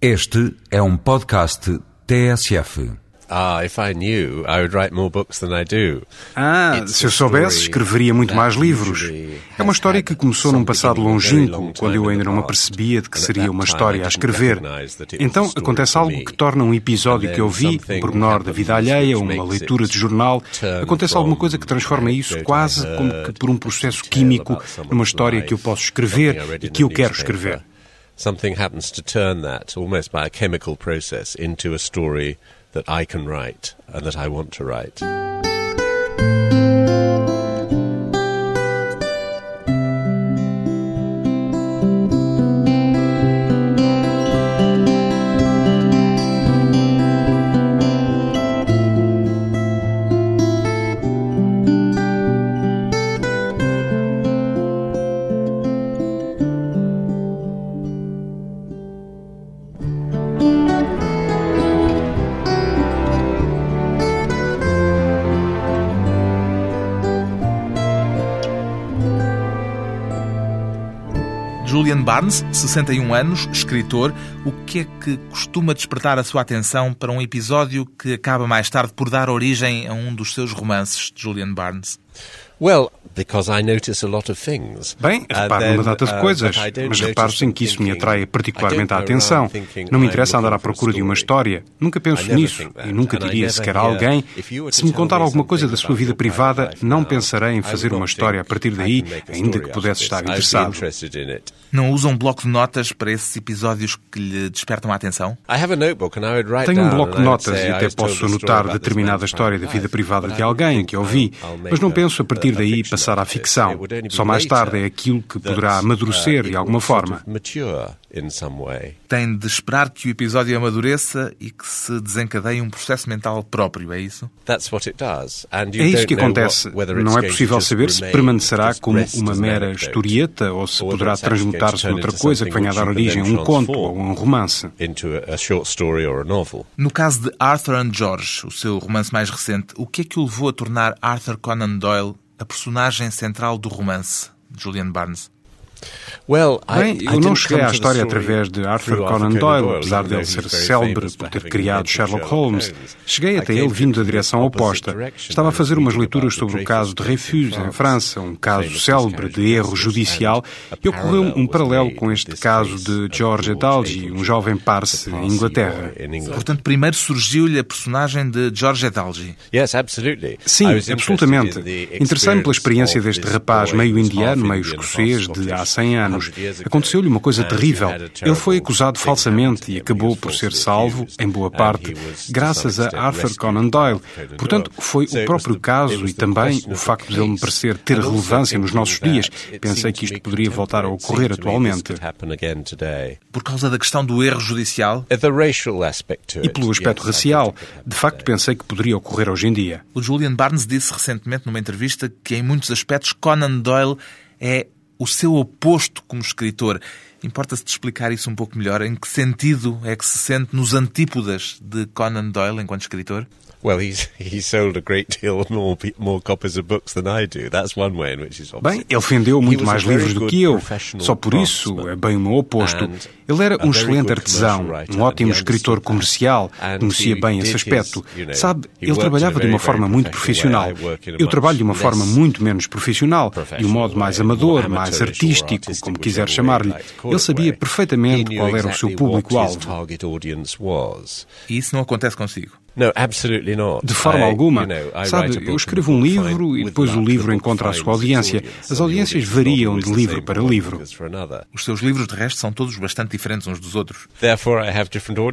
Este é um podcast TSF. Ah, if I knew, I would write more books than I do. Ah, se eu soubesse, escreveria muito mais livros. É uma história que começou num passado longínquo, long quando eu in ainda não me past. apercebia de que seria uma história a escrever. Então acontece algo que torna um episódio que eu vi, um pormenor da vida alheia, uma leitura it de jornal, acontece alguma coisa que transforma isso quase como que por um processo químico numa história que eu posso escrever e que eu quero escrever. Something happens to turn that, almost by a chemical process, into a story that I can write and that I want to write. Julian Barnes, 61 anos, escritor, o que é que costuma despertar a sua atenção para um episódio que acaba mais tarde por dar origem a um dos seus romances Julian Barnes? Well, because I notice a lot of things. Bem, And reparo numa data de uh, coisas, mas reparo sem que isso me atrai particularmente a atenção. Não me I'm interessa andar à procura de uma história. Nunca penso nisso e nunca diria sequer a alguém se me contar alguma coisa da sua vida privada, não pensarei em fazer uma história a partir daí, ainda que pudesse estar interessado. Não usa um bloco de notas para esses episódios que lhe despertam a atenção? I have a notebook and I would write Tenho um bloco de notas e I até posso anotar determinada história da vida privada de I alguém think que ouvi, mas não penso a partir a daí passar à ficção. Só mais tarde é aquilo que poderá amadurecer de alguma forma. Of mature in some way. Tem de esperar que o episódio amadureça e que se desencadeie um processo mental próprio, é isso? That's what it does. And you É isso que acontece. Não é possível saber se permanecerá como uma mera historieta ou se poderá transmutar-se turn noutra into coisa que venha a dar origem a um conto ou um romance. into a, a short story or a novel. No caso de Arthur and George, o seu romance mais recente, o que é que o levou a tornar Arthur Conan Doyle a personagem central do romance de Julian Barnes? Well, I- Bem, I eu não cheguei à história através de Arthur Conan Doyle, apesar dele he's ser célebre por ter criado Sherlock Sherlock Holmes. Cheguei I até ele vindo da the direção opposite oposta. Estava a I was fazer umas leituras about sobre the o caso de case em in França, um caso famous célebre de erro judicial, e ocorreu um parallel paralelo com este with caso this de case George George um jovem parse the em Inglaterra. Portanto, primeiro surgiu-lhe a personagem de George absolutely. Sim, absolutamente. Interessei-me pela experiência experience deste of rapaz meio indiano, meio escocês de Scottish, 100 anos. 100 years ago. Aconteceu-lhe uma coisa terrível. Ele foi acusado falsamente e acabou por ser salvo, em boa parte, graças a Arthur Conan Doyle. Portanto, foi o próprio caso e também o facto de ele me parecer ter relevância nos nossos dias. Pensei que to isto poderia voltar a ocorrer atualmente. Por causa da questão do erro judicial, E pelo aspecto racial, de facto pensei que poderia ocorrer hoje em dia. o Julian Barnes disse recentemente numa entrevista que, em muitos aspectos, Conan Doyle é o seu oposto como escritor. Importa-se de explicar isso um pouco melhor? Em que sentido é que se sente nos antípodas de Conan Doyle enquanto escritor? Well, he's he sold a great deal more more copies of books than I do. That's one way in which he's Bem, ele vendeu He muito mais livros do que eu. Só por isso é bem o meu oposto. Ele era a um very excelente good artesão, commercial writer, um ótimo escritor comercial, conhecia he bem esse aspecto. Sabe, he ele worked trabalhava in a de uma very, forma muito professional way. profissional. Eu trabalho de uma forma muito menos profissional, de um modo mais amador, mais artístico, artistic, como quiser chamar-lhe. Ele it sabia perfeitamente knew qual era o seu público-alvo. target audience was. E isso não acontece consigo. No, absolutely not. De forma alguma. Sabe, eu escrevo um livro e depois o livro encontra a sua audiência. As audiências variam de livro para livro. Os seus livros, de resto, são todos bastante diferentes uns dos outros.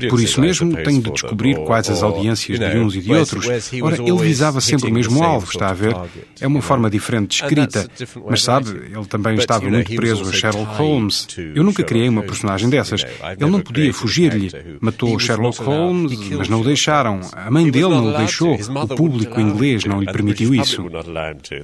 Por isso mesmo, tenho de descobrir quais as audiências de uns e de outros. Ora, ele visava sempre o mesmo alvo, está a ver? É uma forma diferente de escrita. Mas sabe, ele também estava muito preso a Sherlock Holmes. Eu nunca criei uma personagem dessas. Ele não podia fugir-lhe. Matou Sherlock Holmes, mas não o deixaram. A mãe dele não o deixou. O público inglês não lhe permitiu isso.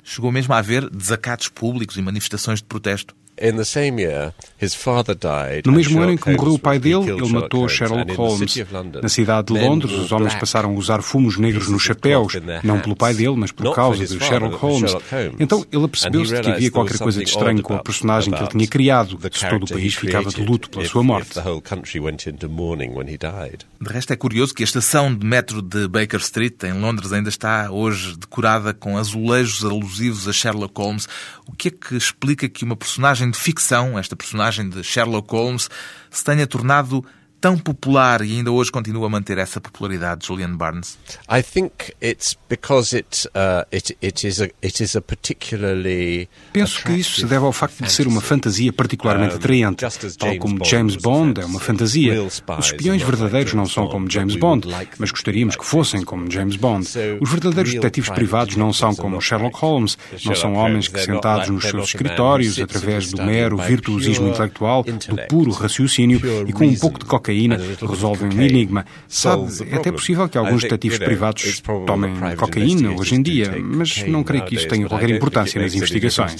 Chegou mesmo a haver desacatos públicos e manifestações de protesto. In the same year, his father died. No mesmo ano em que morreu o pai dele, ele matou. Sherlock Holmes. Na cidade de Londres, os homens passaram a usar fumos negros nos chapéus, não pelo pai dele, mas por causa de Sherlock Holmes. Então ele apercebeu-se de que havia qualquer coisa de estranho com a personagem que ele tinha criado, se todo o país ficava de luto pela sua morte. the whole country went into mourning when he died. De resto, é curioso que a estação de metro de Baker Street, em Londres, ainda está hoje decorada com azulejos alusivos a Sherlock Holmes. O que é que explica que uma personagem de ficção, esta personagem de Sherlock Holmes, se tenha tornado tão popular e ainda hoje continua a manter essa popularidade, Julian Barnes? I think it's because it uh, it it is a it is a particularly Penso que isso se deve ao facto de ser uma fantasia particularmente atraente, tal como James Bond é uma fantasia. Os espiões verdadeiros não são como James Bond, mas gostaríamos que fossem como. James Bond. Os verdadeiros detetives privados não são como Sherlock Holmes, não são homens que sentados nos seus escritórios, através do mero virtuosismo intelectual, do puro raciocínio e com um pouco de reason, cocaína resolvem um enigma. Sabe, é até possível que I alguns think, detetives privados tomem cocaína hoje em dia, mas não creio que isso tenha qualquer importância nas investigações.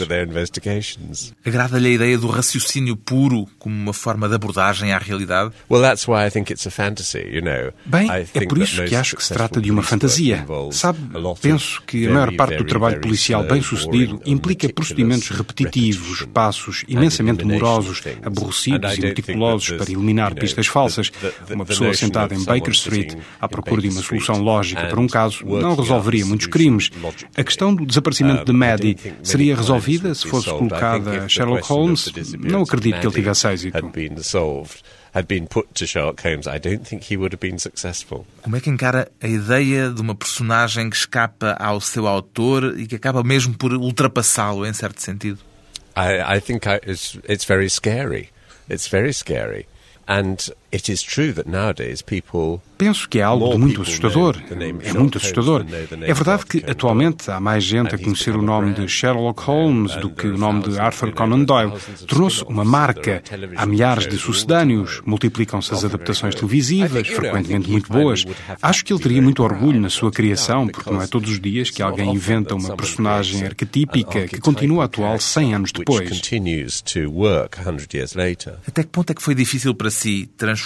Agrada-lhe a ideia do raciocínio puro como uma forma de abordagem à realidade? Well, that's why I think it's a fantasy, you know. Bem, I é think por that isso que acho que se trata de uma police work fantasia. Sabe, penso que a maior parte do trabalho policial slow, bem sucedido boring, implica procedimentos repetitivos, passos and imensamente morosos, aborrecidos e meticulosos para eliminar pistas the- falsas. Uma pessoa sentada em Baker Street à procura de uma solução lógica para um caso não resolveria muitos crimes. A questão do desaparecimento de I Maddie seria resolvida se fosse colocada a Sherlock Holmes. Não acredito que ele tivesse êxito. Had been solved, had been put to Sherlock Holmes. I don't think he would have been successful. Como é que encara a ideia de uma personagem que escapa ao seu autor e que acaba mesmo por ultrapassá-lo, em certo sentido? I, I think I, it's, it's very scary. It's very scary. And it is true that nowadays people Penso que é algo de muito assustador. É muito assustador. É verdade que atualmente há mais gente a conhecer o nome de Sherlock Holmes do que o nome de Arthur Conan Doyle. Tornou-se uma marca. Há milhares de sucedâneos, multiplicam-se as adaptações televisivas, frequentemente muito boas. Acho que ele teria muito orgulho na sua criação, porque não é todos os dias que alguém inventa uma personagem arquetípica que continua atual 100 anos depois. continues to work 100 years later. Até que ponto é que foi difícil para si transformar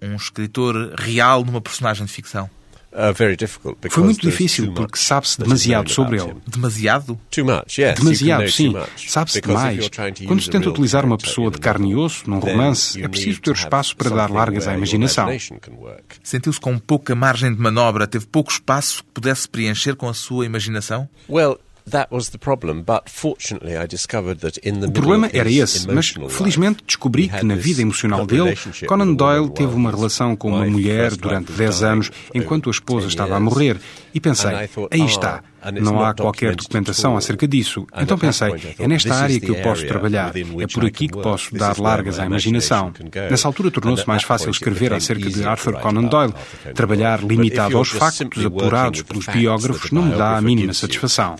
um escritor real numa personagem de ficção? Uh, very difficult because Foi muito difícil porque sabe-se demasiado sobre ele. Demasiado? Too much, yes. you can Demasiado, sim. Sabe-se demais. Quando se a tenta utilizar uma pessoa de carne e osso num romance, é preciso ter espaço para dar largas à imaginação. Sentiu-se com pouca margem de manobra? Teve pouco espaço que pudesse preencher com a sua imaginação? Well, that was the problem, but fortunately I discovered that in the O middle problema era esse, mas felizmente descobri que na vida emocional dele, Conan Doyle teve uma relação com uma mulher durante wife, 10 was dying anos, enquanto a esposa 10 estava a morrer. E pensei, aí ah, está, it's não há qualquer documentação acerca disso. Então pensei, é nesta this is área que eu posso trabalhar, é por aqui que posso dar largas à imaginação. Nessa altura tornou-se mais fácil escrever acerca de Arthur Conan Doyle. Trabalhar limitado aos factos apurados pelos biógrafos não me dá a mínima satisfação.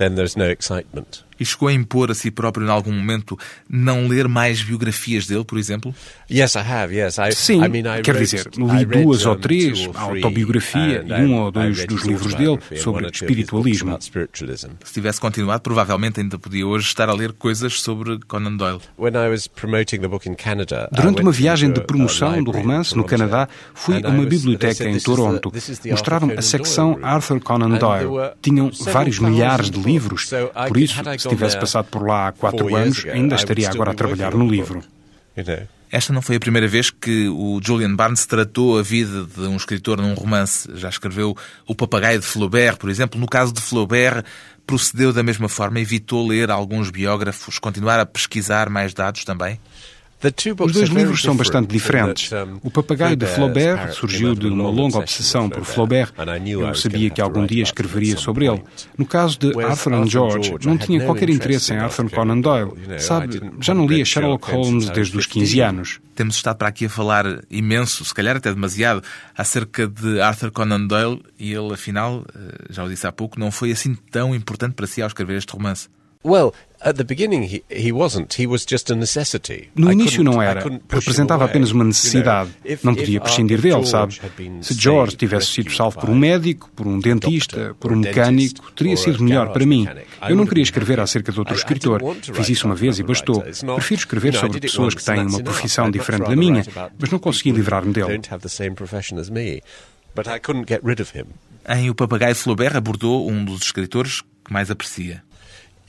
E chegou a impor a si próprio, em algum momento, não ler mais biografias dele, por exemplo? Yes, I have. Yes, I. Sim, I mean, I quer wrote- dizer, li read, duas ou três, two or a three, autobiografia e um ou dois read dos livros dele sobre espiritualismo. Se tivesse continuado, provavelmente ainda podia hoje estar a ler coisas sobre Conan Doyle. When I was promoting the book in Canada, I Durante uma viagem a- de promoção do romance no Canadá, fui a uma biblioteca em "This is the- Toronto. Mostraram-me a Arthur secção Conan Doyle Arthur Conan room." And there Doyle. Tinham several vários milhares de livros. Por isso, tivesse passado por lá há quatro anos, ainda estaria agora a trabalhar no livro. know. Esta não foi a primeira vez que o Julian Barnes tratou a vida de um escritor num romance. Já escreveu O Papagaio de Flaubert, por exemplo. No caso de Flaubert, procedeu da mesma forma, evitou ler alguns biógrafos, continuar a pesquisar mais dados também? The two Os dois livros são bastante different, diferentes. O Papagaio de Flaubert surgiu de uma long longa obsession obsessão por Flaubert. Eu sabia que algum dia escreveria sobre ele. No caso de Arthur and George, não tinha qualquer interesse em Arthur Conan Doyle. Sabe, já não lia Sherlock Holmes desde os 15 15. anos. Temos estado para aqui a falar imenso, se calhar até demasiado, acerca de Arthur Conan Doyle e ele, afinal, eh, já o disse há pouco, não foi assim tão importante para si ao escrever este romance. Well, At the beginning, he, he wasn't. He was just a necessity. No início não era. Representava apenas uma necessidade. Não podia prescindir dele, sabe? Se George tivesse sido salvo por um médico, por um dentista, por um mecânico, teria sido melhor para mim. Eu não queria escrever acerca de outro escritor. Fiz isso uma vez e bastou. Prefiro escrever sobre pessoas que têm uma profissão diferente da minha, mas não consegui livrar-me dele. Em O Papagaio Flaubert abordou um dos escritores que mais aprecia.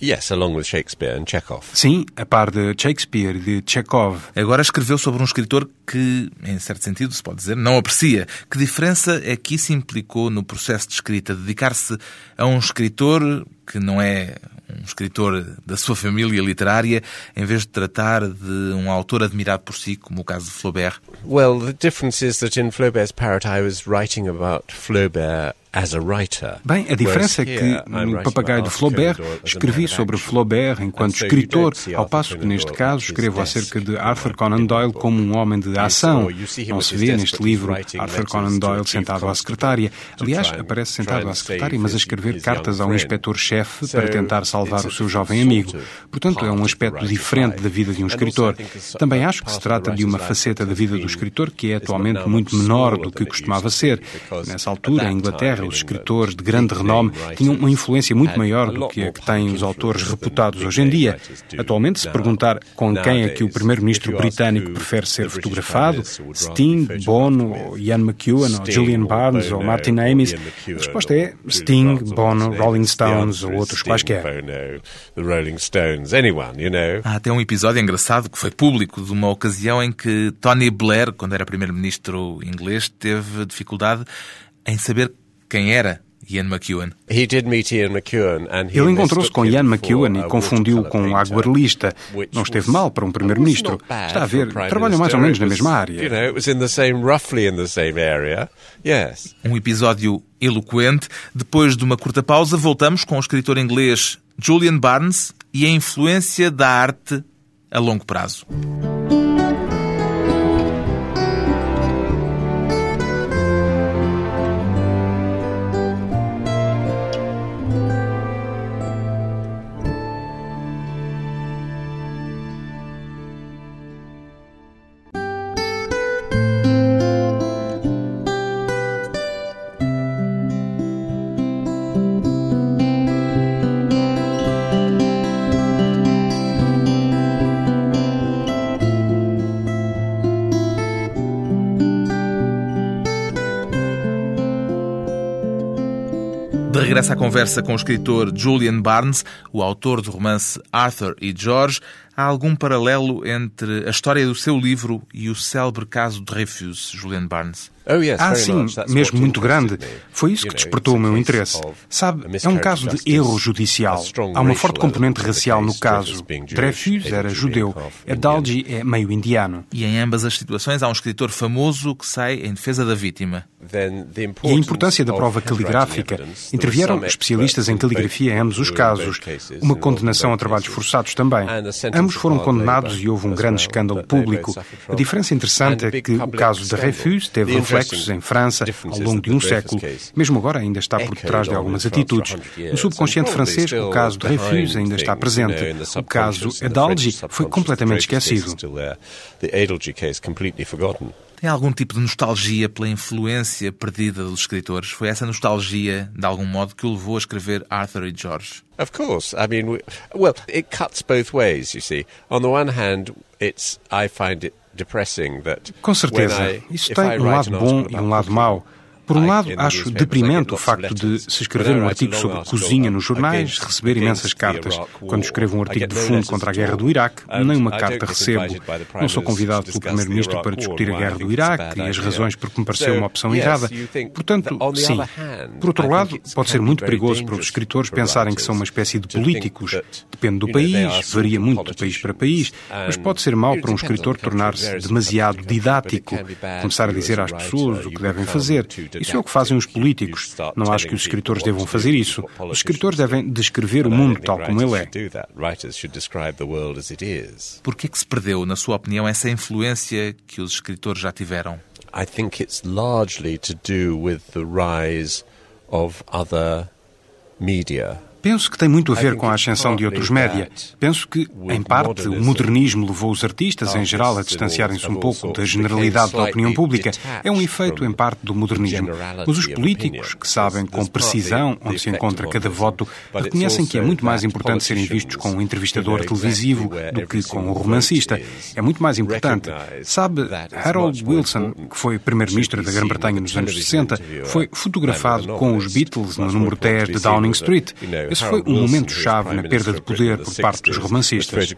Yes, along with Shakespeare and Chekhov. Sim, a par de Shakespeare e de Chekhov. Agora escreveu sobre um escritor que, em certo sentido, se pode dizer, não aprecia. Que diferença é que isso implicou no processo de escrita? Dedicar-se a um escritor que não é um escritor da sua família literária, em vez de tratar de um autor admirado por si, como o caso de Flaubert? Well, the difference is that in Flaubert's Parrot I was writing about Flaubert Bem, a diferença é que no Papagaio de Flaubert escrevi sobre Flaubert enquanto escritor, ao passo que neste caso escrevo acerca de Arthur Conan Doyle como um homem de ação. Não se vê neste livro Arthur Conan Doyle sentado à secretária. Aliás, aparece sentado à secretária, mas a escrever cartas ao inspetor-chefe para tentar salvar o seu jovem amigo. Portanto, é um aspecto diferente da vida de um escritor. Também acho que se trata de uma faceta da vida do escritor que é atualmente muito menor do que costumava ser. Nessa altura, em Inglaterra, os escritores de grande renome tinham uma influência muito maior do que a que têm os autores reputados hoje em dia. Atualmente, se perguntar com quem é que o primeiro-ministro britânico prefere ser fotografado, Sting, Bono, Ian McEwan, ou Julian Barnes, ou Martin Amis, a resposta é Sting, Bono, Rolling Stones ou outros quaisquer. Há até um episódio engraçado que foi público de uma ocasião em que Tony Blair, quando era primeiro-ministro inglês, teve dificuldade em saber quem era Ian McEwan. Ele encontrou-se com Ian McEwan e confundiu-o com um aguarelista. Não esteve mal para um primeiro-ministro. Está a ver, trabalham mais ou menos na mesma área. Um episódio eloquente. Depois de uma curta pausa, voltamos com o escritor inglês Julian Barnes e a influência da arte a longo prazo. Regressa à conversa com o escritor Julian Barnes, o autor do romance Arthur e George. Há algum paralelo entre a história do seu livro e o célebre caso de Dreyfus, Julian Barnes? Oh, ah, sim, mesmo muito grande. Foi isso que despertou o meu interesse. Sabe, é um caso de erro judicial. Há uma forte componente racial no caso. Dreyfus era judeu, Adalji é meio indiano. E em ambas as situações há um escritor famoso que sai em defesa da vítima. E a importância da prova caligráfica. Intervieram especialistas em caligrafia em ambos os casos. Uma condenação a trabalhos forçados também. Ambos foram condenados e houve um grande escândalo público. A diferença interessante é que o caso de Dreyfus teve reflexos em França ao longo de um século. Mesmo agora ainda está por detrás de algumas atitudes. No subconsciente francês, o caso de Dreyfus ainda está presente. O caso Adalji foi completamente esquecido. Tem algum tipo de nostalgia pela influência perdida dos escritores? Foi essa nostalgia, de algum modo, que o levou a escrever Arthur e George? Of course. I mean, well, it cuts both ways, you see. On the one hand, it's I find it depressing that Com certeza. Isso tem um lado bom e um lado mau. Por um lado, acho deprimente o facto de se escrever um artigo sobre cozinha nos jornais, receber imensas cartas. Quando escrevo um artigo de fundo contra a guerra do Iraque, nem uma carta recebo. Não sou convidado pelo Primeiro-Ministro para discutir a guerra do Iraque e as razões por que me pareceu uma opção errada. Portanto, sim. Por outro lado, pode ser muito perigoso para os escritores pensarem que são uma espécie de políticos. Depende do país, varia muito de país para país, mas pode ser mau para um escritor tornar-se demasiado didático, começar a dizer às pessoas o que devem fazer. Isso é o que fazem os políticos. Não acho que os escritores devam fazer isso. Os escritores devem descrever o mundo tal como ele é. Por que é que se perdeu, na sua opinião, essa influência que os escritores já tiveram? I think it's largely to do with the rise of other media Penso que tem muito a ver com a ascensão de outros média. Penso que, em parte, o modernismo levou os artistas, em geral, a distanciarem-se um pouco da generalidade da opinião pública. É um efeito, em parte, do modernismo. Mas os políticos, que sabem com precisão onde se encontra cada voto, reconhecem que é muito mais importante serem vistos com um entrevistador televisivo do que com um romancista. É muito mais importante. Sabe, Harold Wilson, que foi primeiro-ministro da Grã-Bretanha nos anos 60, foi fotografado com os Beatles no número 10 de Downing Street. Esse foi um momento-chave na perda de poder por parte dos romancistas.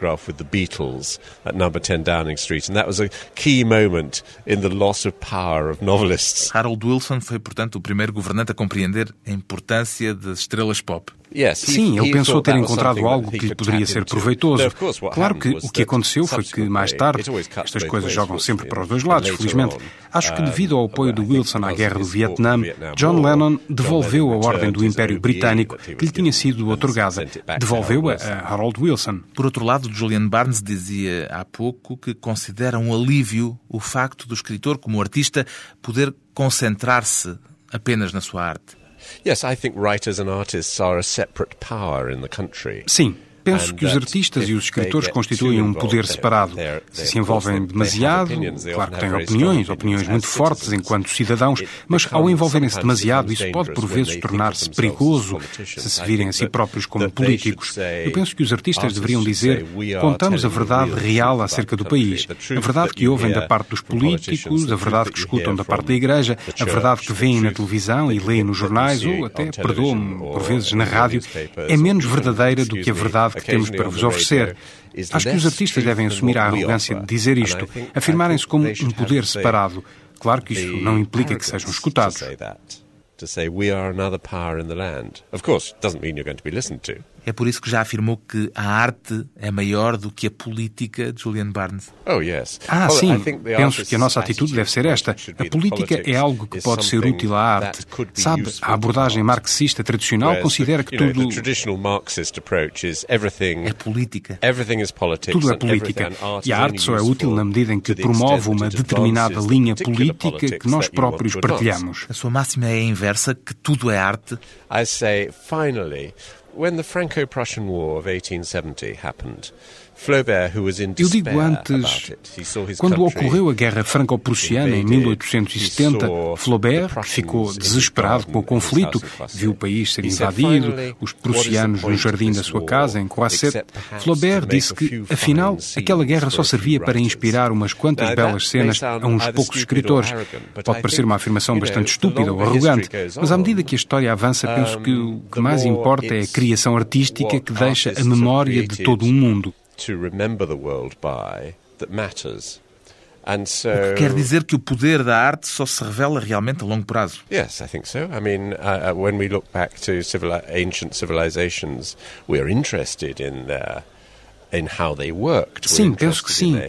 Harold Wilson foi, portanto, o primeiro governante a compreender a importância das estrelas pop. Sim, ele pensou ter encontrado algo que lhe poderia ser proveitoso. Claro que o que aconteceu foi que, mais tarde, estas coisas jogam sempre para os dois lados, felizmente. Acho que, devido ao apoio do Wilson à guerra do Vietnã, John Lennon devolveu a ordem do Império Britânico que lhe tinha sido otorgada. Devolveu-a a Harold Wilson. Por outro lado, Julian Barnes dizia há pouco que considera um alívio o facto do escritor, como artista, poder concentrar-se apenas na sua arte. Yes, I think writers and artists are a separate power in the country. Sim, Penso que os artistas e os escritores constituem um poder separado. Se se envolvem demasiado, claro que têm opiniões, opiniões muito fortes enquanto cidadãos, mas ao envolverem-se demasiado, isso pode por vezes tornar-se perigoso se se virem a si próprios como políticos. Eu penso que os artistas deveriam dizer: contamos a verdade real acerca do país, a verdade que ouvem da parte dos políticos, a verdade que escutam da parte da Igreja, a verdade que veem na televisão e leem nos jornais ou até, perdoam-me, por vezes na rádio, é menos verdadeira do que a verdade que temos para vos oferecer. Acho que os artistas devem assumir a arrogância de dizer isto, afirmarem-se como um poder separado. Claro que isso não implica que sejam escutados. To say we are another power in the land. Of course, doesn't mean you're going to be listened to. É por isso que já afirmou que a arte é maior do que a política de Julian Barnes. Oh, yes. Ah, sim. Penso que a nossa atitude deve ser esta. A política é algo que pode ser útil à arte. Sabe, a abordagem marxista tradicional considera que tudo... É política. Tudo é política. E a arte só é útil na medida em que promove uma determinada linha política que nós próprios partilhamos. A sua máxima é a inversa, que tudo é arte? I say, finally, when the Franco-Prussian War of 1870 happened, Eu digo antes, quando ocorreu a Guerra Franco-Prussiana em 1870, Flaubert, que ficou desesperado com o conflito, viu o país ser invadido, os prussianos no jardim da sua casa, em Croisset, Flaubert disse que, afinal, aquela guerra só servia para inspirar umas quantas belas cenas a uns poucos escritores. Pode parecer uma afirmação bastante estúpida ou arrogante, mas à medida que a história avança, penso que o que mais importa é a criação artística que deixa a memória de todo um mundo to remember the world by that matters. And so, o que quer dizer que o poder da arte só se revela realmente a longo prazo. Yes, I think so. I mean, uh, uh when we look back to civil ancient civilizations, we are interested in their Sim, penso que sim.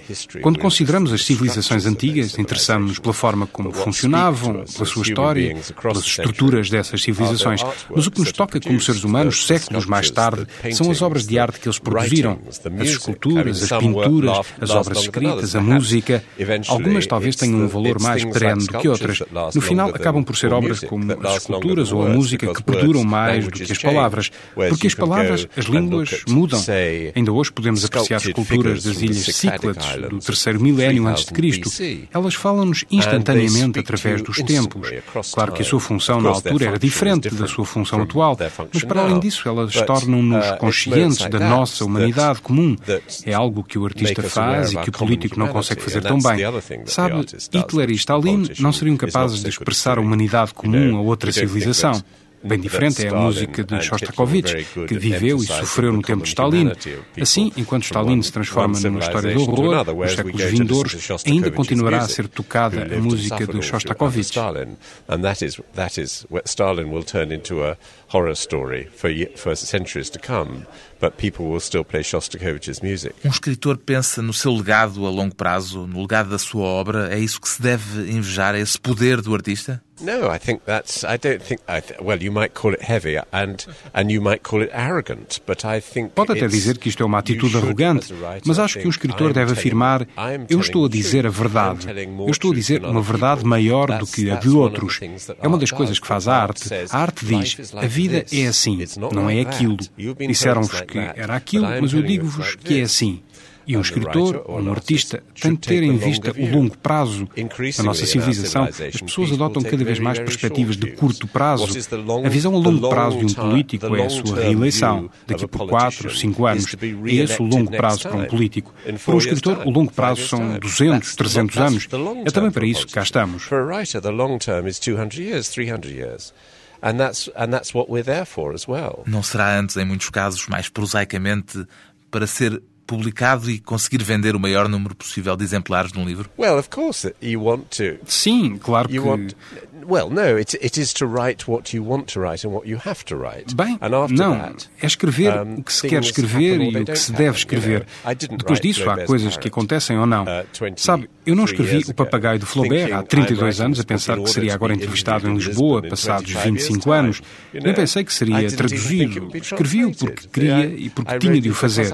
Quando consideramos as civilizações antigas, interessamos-nos pela forma como funcionavam, pela sua história, pelas estruturas dessas civilizações. Mas o que nos toca como seres humanos, séculos mais tarde, são as obras de arte que eles produziram. As esculturas, as pinturas, as obras escritas, a música. Algumas talvez tenham um valor mais perene do que outras. No final, acabam por ser obras como as esculturas ou a música que perduram mais do que as palavras. Porque as palavras, as línguas mudam. Ainda hoje podemos podemos apreciar esculturas das ilhas Cíclades do terceiro milénio antes de Cristo. Elas falam-nos instantaneamente através dos tempos. Claro que a sua função na altura era diferente da sua função atual, mas para além disso elas tornam-nos uh, conscientes da nossa humanidade comum. É algo que o artista faz e que o político não consegue fazer tão bem. Sabe, Hitler e Stalin não seriam capazes de expressar a humanidade comum a outra civilização. Bem diferente é a música de Shostakovich, que viveu e sofreu no tempo de Stalin. Assim, enquanto Stalin se transforma numa história de horror, nos séculos vindouros ainda continuará a ser tocada a música de Shostakovich. Stalin will turn into a horror story for, for centuries to come, but people will still play Shostakovich's music. Um escritor pensa no seu legado a longo prazo, no legado da sua obra. É isso que se deve invejar, é esse poder do artista? No, I think that's. I don't think. I th well, you might call it heavy, and and you might call it arrogant, but I think. Pode até dizer que isto é uma atitude arrogante, mas acho que um escritor deve afirmar: eu estou a dizer a verdade. Eu estou a dizer uma verdade maior do que a de outros. É uma das coisas que faz a arte. A arte diz: a vida é assim, não é aquilo. Disseram-vos que era aquilo, mas eu digo-vos que é assim. E um escritor ou um artista tem de ter em vista o longo prazo. Na nossa civilização, as pessoas adotam cada vez mais perspectivas de curto prazo. A visão a longo prazo de um político é a sua reeleição, daqui por 4, 5 anos. É esse o longo prazo para um político. Para um escritor, o longo prazo são 200, 300 anos. É também para isso que cá estamos. Não será antes, em muitos casos, mais prosaicamente, para ser publicado e conseguir vender o maior número possível de exemplares de um livro? Well, of course you want to. Sim, claro que. Want... Well, no, it, it is to write what you want to write and what you have to write. Bem, não, é escrever o que se quer escrever e o que se deve escrever. Depois disso, há coisas que acontecem ou não. Uh, Sabe, eu não escrevi O Papagaio de Flaubert há 32 anos a pensar que seria agora entrevistado em Lisboa, passados 25 anos. Nem pensei que seria traduzido. Escrevi-o porque queria e porque tinha de o fazer.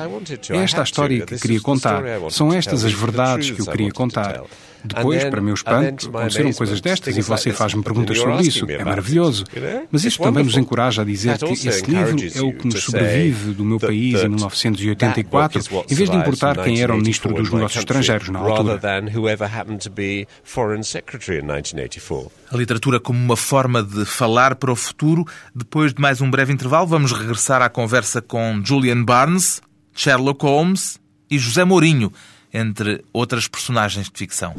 É esta a história que queria contar. São estas as verdades que eu queria contar. Depois, para meu espanto, aconteceram coisas destas e você faz-me perguntas sobre isso. É maravilhoso. Mas isso também nos encoraja a dizer que esse livro é o que nos sobrevive do meu país em 1984, em vez de importar quem era o ministro dos negócios estrangeiros na altura. A literatura como uma forma de falar para o futuro. Depois de mais um breve intervalo, vamos regressar à conversa com Julian Barnes, Sherlock Holmes e José Mourinho, entre outras personagens de ficção.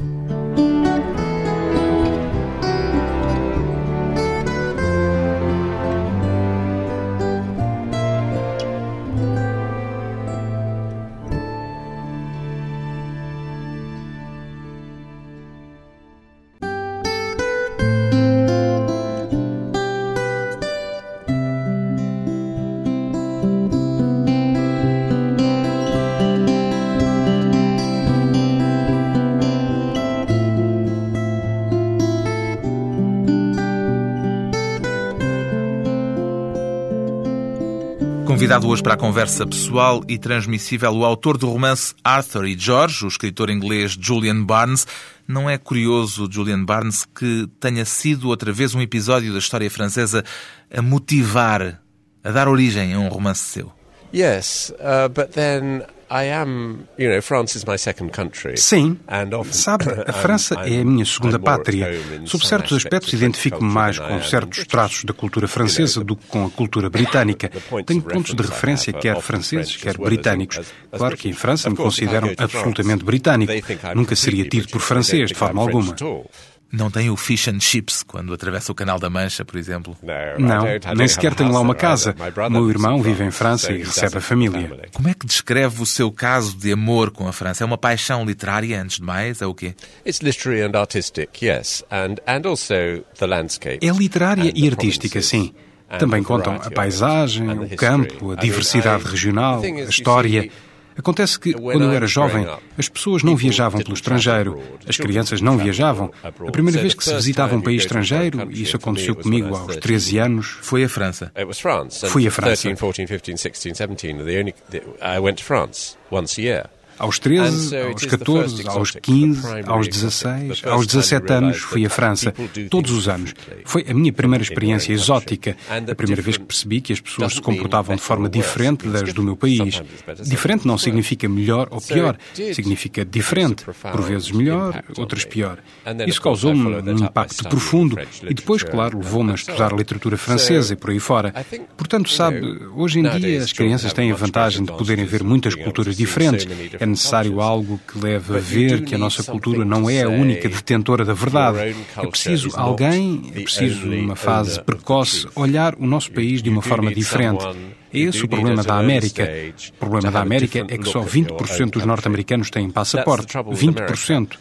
Convidado hoje para a conversa pessoal e transmissível o autor do romance Arthur e George, o escritor inglês Julian Barnes. Não é curioso, Julian Barnes, que tenha sido outra vez um episódio da história francesa a motivar, a dar origem a um romance seu? Yes, uh, but then Sim, sabe, a França é a minha segunda pátria. Sob certos aspectos, identifico-me mais com certos traços da cultura francesa do que com a cultura britânica. Tenho pontos de referência quer franceses, quer britânicos. Claro que em França me consideram absolutamente britânico. Nunca seria tido por francês, de forma alguma. Não tem o fish and chips quando atravessa o Canal da Mancha, por exemplo? Não, nem sequer tenho lá uma casa. Meu irmão vive em França e recebe a família. Como é que descreve o seu caso de amor com a França? É uma paixão literária, antes de mais? É o quê? É literária e artística, sim. Também contam a paisagem, o campo, a diversidade regional, a história. Acontece que, quando eu era jovem, as pessoas não viajavam pelo estrangeiro, as crianças não viajavam. A primeira vez que se visitava um país estrangeiro, e isso aconteceu comigo aos 13 anos, foi a França. Fui a França. Aos 13, aos 14, aos 15, aos 16, aos 17 anos fui à França, todos os anos. Foi a minha primeira experiência exótica, a primeira vez que percebi que as pessoas se comportavam de forma diferente das do meu país. Diferente não significa melhor ou pior, significa diferente, por vezes melhor, outras pior. Isso causou-me um impacto profundo e depois, claro, levou-me a estudar literatura francesa e por aí fora. Portanto, sabe, hoje em dia as crianças têm a vantagem de poderem ver muitas culturas diferentes é necessário algo que leve a ver que a nossa cultura não é a única detentora da verdade. É preciso alguém, é preciso, numa fase precoce, olhar o nosso país de uma forma diferente. É esse o problema da América. O problema da América é que só 20% dos norte-americanos têm passaporte. 20%.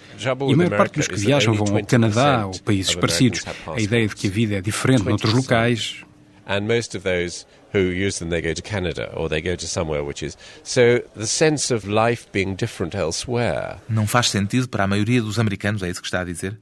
E a maior parte dos que viajam vão ao Canadá ou países parecidos. A ideia de que a vida é diferente noutros locais and most of those who use them they go to Canada or they go to somewhere which is so the sense of life being different elsewhere. Não faz sentido para a maioria dos americanos, é isso que está a dizer?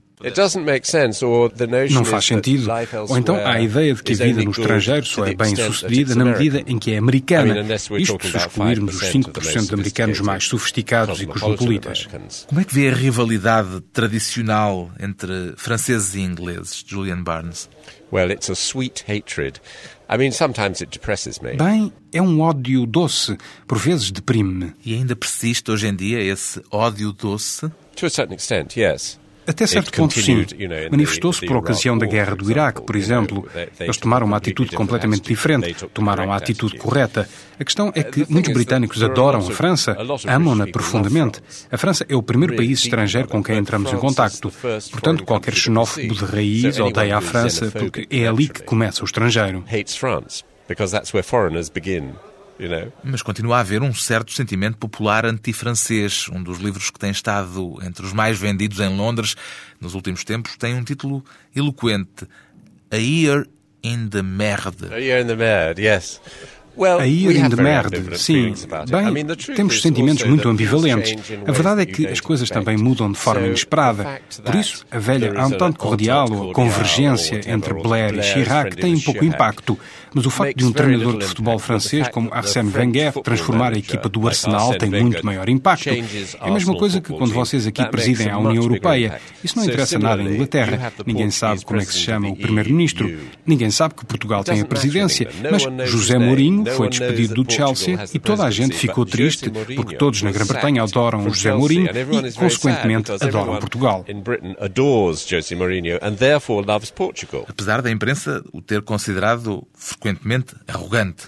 Não faz sentido. Ou então há a ideia de que a vida no estrangeiro só é bem sucedida na medida em que é americana. Isto se excluirmos os 5% de americanos mais sofisticados e cosmopolitas. Como é que vê a rivalidade tradicional entre franceses e ingleses, Julian Barnes? Well, it's a sweet hatred. I mean, sometimes it depresses me. Bem, é um ódio doce, por vezes deprime-me. E ainda persiste hoje em dia esse ódio doce? To a certain extent, yes. Até certo ponto, sim. Manifestou-se por ocasião da guerra do Iraque, por exemplo. Eles tomaram uma atitude completamente diferente, tomaram a atitude correta. A questão é que muitos britânicos adoram a França, amam-na profundamente. A França é o primeiro país estrangeiro com quem entramos em contacto. Portanto, qualquer xenófobo de raiz odeia a França porque é ali que começa o estrangeiro. Mas continua a haver um certo sentimento popular antifrancês. Um dos livros que tem estado entre os mais vendidos em Londres nos últimos tempos tem um título eloquente: A Year in the Merde. A Year in the Merde, yes. A ir in the merde, sim. Bem, temos sentimentos muito ambivalentes. A verdade é que as coisas também mudam de forma inesperada. Por isso, a velha entente cordial ou a convergência entre Blair e Chirac tem pouco impacto. Mas o facto de um treinador de futebol francês como Arsène Wenger transformar a equipa do Arsenal tem muito maior impacto. É a mesma coisa que quando vocês aqui presidem a União Europeia. Isso não interessa nada em Inglaterra. Ninguém sabe como é que se chama o primeiro-ministro. Ninguém sabe que Portugal tem a presidência. Mas José Mourinho foi despedido do Chelsea e toda a gente ficou triste porque todos na Grã-Bretanha adoram José Mourinho e, consequentemente, adoram Portugal. Apesar da imprensa o ter considerado frequentemente arrogante.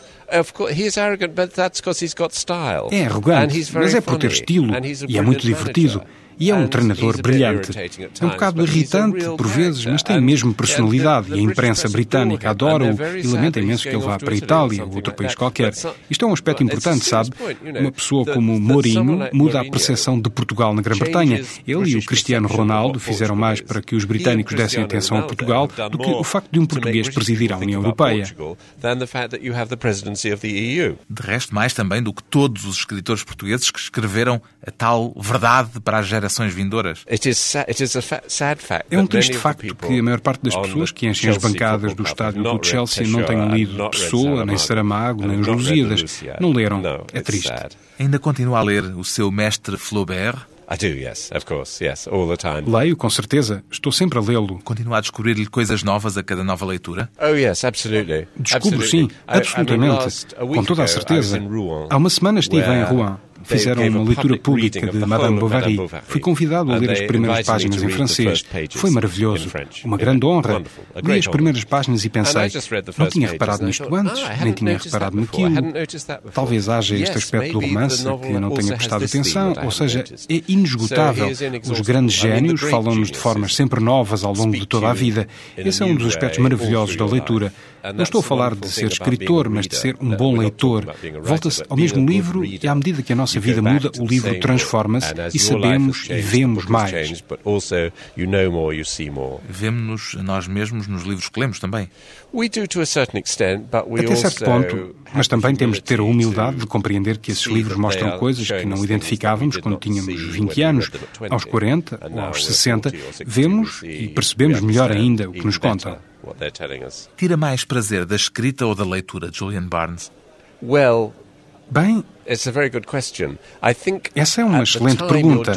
É arrogante, mas é por ter estilo e é muito divertido. E é um treinador brilhante. É um bocado irritante por vezes, mas tem mesmo personalidade e a imprensa britânica adora-o e lamenta imenso que ele vá para a Itália ou outro país qualquer. Isto é um aspecto importante, sabe? Uma pessoa como Mourinho muda a percepção de Portugal na Grã-Bretanha. Ele e o Cristiano Ronaldo fizeram mais para que os britânicos dessem atenção a Portugal do que o facto de um português presidir a União Europeia. De resto, mais também do que todos os escritores portugueses que escreveram a tal verdade para a geração gerações vindouras. É um triste facto que a maior parte das pessoas que enchem as bancadas do estádio do Chelsea não tenham lido Pessoa, nem Saramago, nem os Lusíadas. Não leram. É triste. Ainda continua a ler o seu mestre Flaubert? I do, yes, of course, yes, all the time. Leio, com certeza. Estou sempre a lê-lo. Continua a descobrir-lhe coisas novas a cada nova leitura? Oh, yes, absolutely. Descubro, sim, absolutamente. Com toda a certeza. Há uma semana estive em Rouen fizeram uma leitura pública de Madame Bovary. Fui convidado a ler as primeiras páginas em francês. Foi maravilhoso. Uma grande honra. Li as primeiras páginas e pensei, não tinha reparado nisto antes, ah, nem tinha reparado naquilo. Talvez haja este aspecto do romance que eu não tenha prestado atenção, ou seja, é inesgotável. Os grandes génios falam-nos de formas sempre novas ao longo de toda a vida. Esse é um dos aspectos maravilhosos da leitura. Não estou a falar de ser escritor, mas de ser um bom leitor. Volta-se ao mesmo livro e, à medida que a nossa vida muda, o livro transforma-se e sabemos e vemos mais. Vemos-nos nós mesmos nos livros que lemos também. Até certo ponto, mas também temos de ter a humildade de compreender que esses livros mostram coisas que não identificávamos quando tínhamos 20 anos. Aos 40 ou aos 60, vemos e percebemos melhor ainda o que nos contam. Tira mais prazer da escrita ou da leitura de Julian Barnes? Bem, essa é uma excelente pergunta.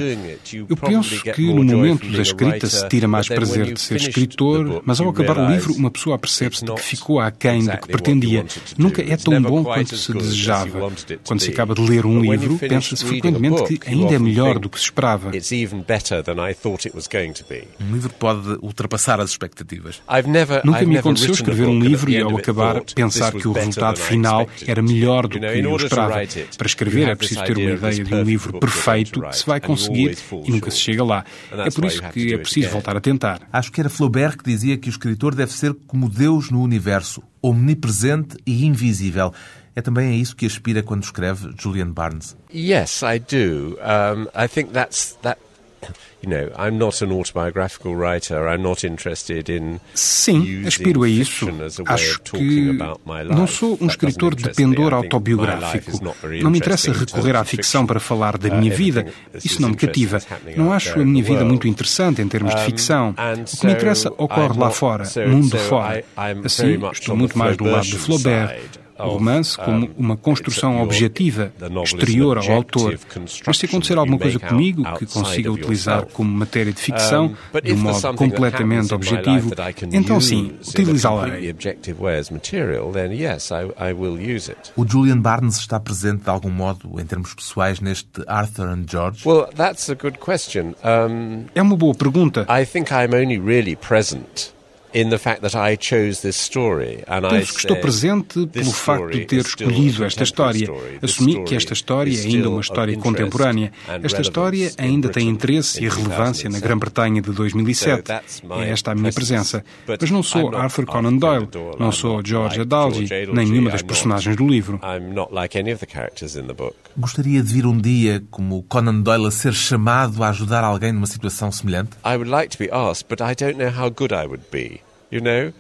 Eu penso que no momento da escrita se tira mais prazer de ser escritor, mas ao acabar o livro uma pessoa percebe-se de que ficou aquém do que pretendia. Nunca é tão bom quanto se desejava. Quando se acaba de ler um livro, pensa-se frequentemente que ainda é melhor do que se esperava. Um livro pode ultrapassar as expectativas. Nunca me aconteceu escrever um livro e ao acabar pensar que o resultado final era melhor do que eu esperava. Para escrever é preciso ter uma ideia de um livro perfeito que se vai conseguir e nunca se chega lá. É por isso que é preciso voltar a tentar. Acho que era Flaubert que dizia que o escritor deve ser como Deus no universo, omnipresente e invisível. É também a isso que aspira quando escreve Julian Barnes. Yes, I do. Um, I think that's that Sim, aspiro a isso. Acho que não sou um escritor de pendor autobiográfico. Não me interessa recorrer à ficção para falar da minha vida. Isso não me cativa. Não acho a minha vida muito interessante em termos de ficção. O que me interessa ocorre lá fora, mundo fora. Assim, estou muito mais do lado de Flaubert o romance como uma construção objetiva, exterior ao autor. Mas se acontecer alguma coisa comigo que consiga utilizar como matéria de ficção, de um modo completamente objetivo, então sim, utilizá-la-ei. O Julian Barnes está presente de algum modo, em termos pessoais, neste Arthur and George? É uma boa pergunta. I think I'm only really present Penso que estou presente pelo facto de ter escolhido esta história. Assumi que esta história é ainda uma história contemporânea. Esta história ainda tem interesse e relevância na Grã-Bretanha de 2007. É esta a minha presença. Mas não sou Arthur Conan Doyle, não sou George Adalji, nenhuma das personagens do livro. Gostaria de vir um dia como Conan Doyle a ser chamado a ajudar alguém numa situação semelhante? I would like to be asked, but I don't know how good I would be.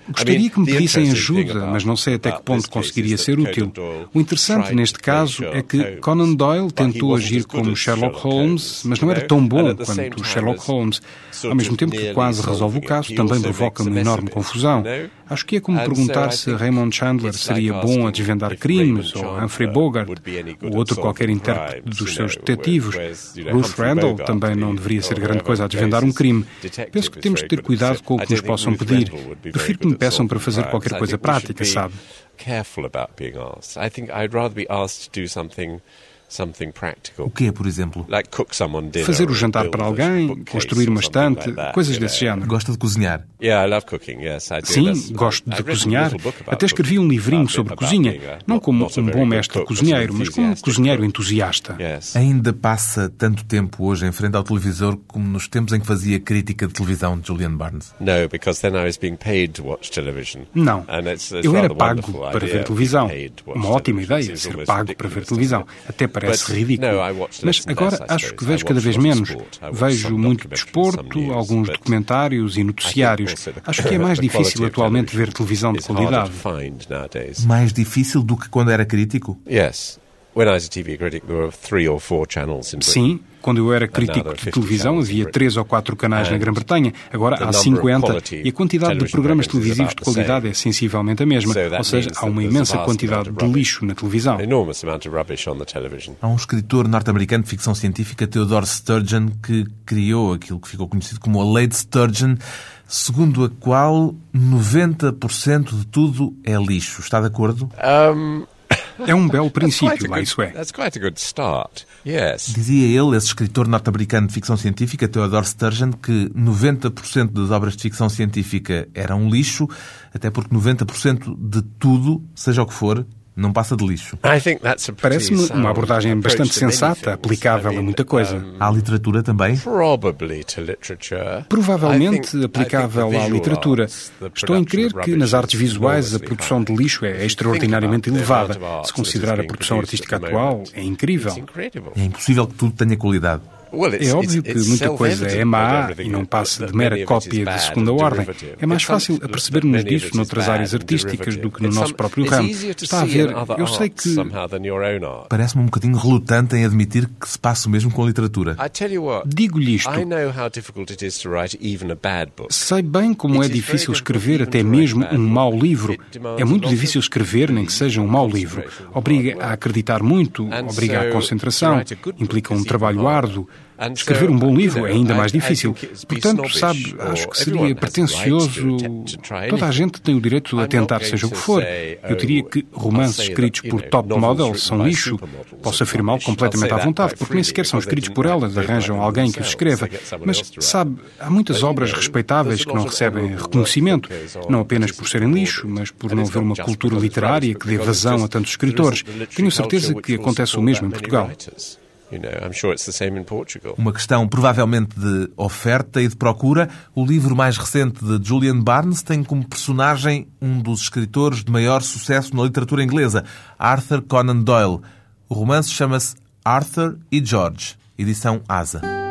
Gostaria que me pedissem ajuda, mas não sei até que ponto conseguiria ser útil. O interessante neste caso é que Conan Doyle tentou agir como Sherlock Holmes, mas não era tão bom quanto Sherlock Holmes. Ao mesmo tempo que quase resolve o caso, também provoca uma enorme confusão. Acho que é como perguntar se Raymond Chandler seria bom a desvendar crimes, ou Humphrey Bogart, ou outro qualquer intérprete dos seus detetives. Ruth Randall também não deveria ser grande coisa a desvendar um crime. Penso que temos de ter cuidado com o que nos possam pedir. Prefiro que me peçam para fazer qualquer coisa prática, sabe? O que é, por exemplo? Fazer o jantar para alguém, construir uma estante, coisas desse género. Gosta de cozinhar? Sim, gosto de cozinhar. Até escrevi um livrinho sobre cozinha, não como um bom mestre cozinheiro, mas como um cozinheiro entusiasta. Ainda passa tanto tempo hoje em frente ao televisor como nos tempos em que fazia crítica de televisão de Julian Barnes? Não, eu era pago para ver televisão. Uma ótima ideia, ser pago para ver televisão. Até parece ridículo. Mas agora acho que vejo cada vez menos. Vejo muito desporto, alguns documentários e noticiários. Acho que é mais difícil atualmente ver televisão de qualidade. Mais difícil do que quando era crítico? Sim, quando eu era crítico de televisão, havia três ou quatro canais na Grã-Bretanha. Agora há 50 e a quantidade de programas televisivos de qualidade é sensivelmente a mesma. Ou seja, há uma imensa quantidade de lixo na televisão. Há um escritor norte-americano de ficção científica, Theodore Sturgeon, que criou aquilo que ficou conhecido como a Lei de Sturgeon, segundo a qual 90% de tudo é lixo. Está de acordo? Um... É um belo princípio, lá isso é. Dizia ele, esse escritor norte-americano de ficção científica, Theodore Sturgeon, que 90% das obras de ficção científica eram lixo, até porque 90% de tudo, seja o que for, não passa de lixo. Parece-me uma abordagem bastante sensata, aplicável a muita coisa. À literatura também? Provavelmente aplicável à literatura. Estou em crer que nas artes visuais a produção de lixo é extraordinariamente elevada. Se considerar a produção artística atual, é incrível. É impossível que tudo tenha qualidade. É óbvio que muita coisa é má e não passa de mera cópia de segunda ordem. É mais fácil apercebermos disso noutras áreas artísticas do que no nosso próprio ramo. Está a ver, eu sei que. Parece-me um bocadinho relutante em admitir que se passa o mesmo com a literatura. Digo-lhe isto. Sei bem como é difícil escrever até mesmo um mau livro. É muito difícil escrever, nem que seja um mau livro. Obriga a acreditar muito, obriga à concentração, implica um trabalho árduo. Escrever um bom livro é ainda mais difícil. Portanto, sabe, acho que seria pretencioso. Toda a gente tem o direito a tentar, seja o que for. Eu diria que romances escritos por top models são lixo. Posso afirmá-lo completamente à vontade, porque nem sequer são escritos por elas, arranjam alguém que os escreva. Mas, sabe, há muitas obras respeitáveis que não recebem reconhecimento, não apenas por serem lixo, mas por não haver uma cultura literária que dê vazão a tantos escritores. Tenho certeza que acontece o mesmo em Portugal. Uma questão provavelmente de oferta e de procura. O livro mais recente de Julian Barnes tem como personagem um dos escritores de maior sucesso na literatura inglesa, Arthur Conan Doyle. O romance chama-se Arthur e George, edição Asa.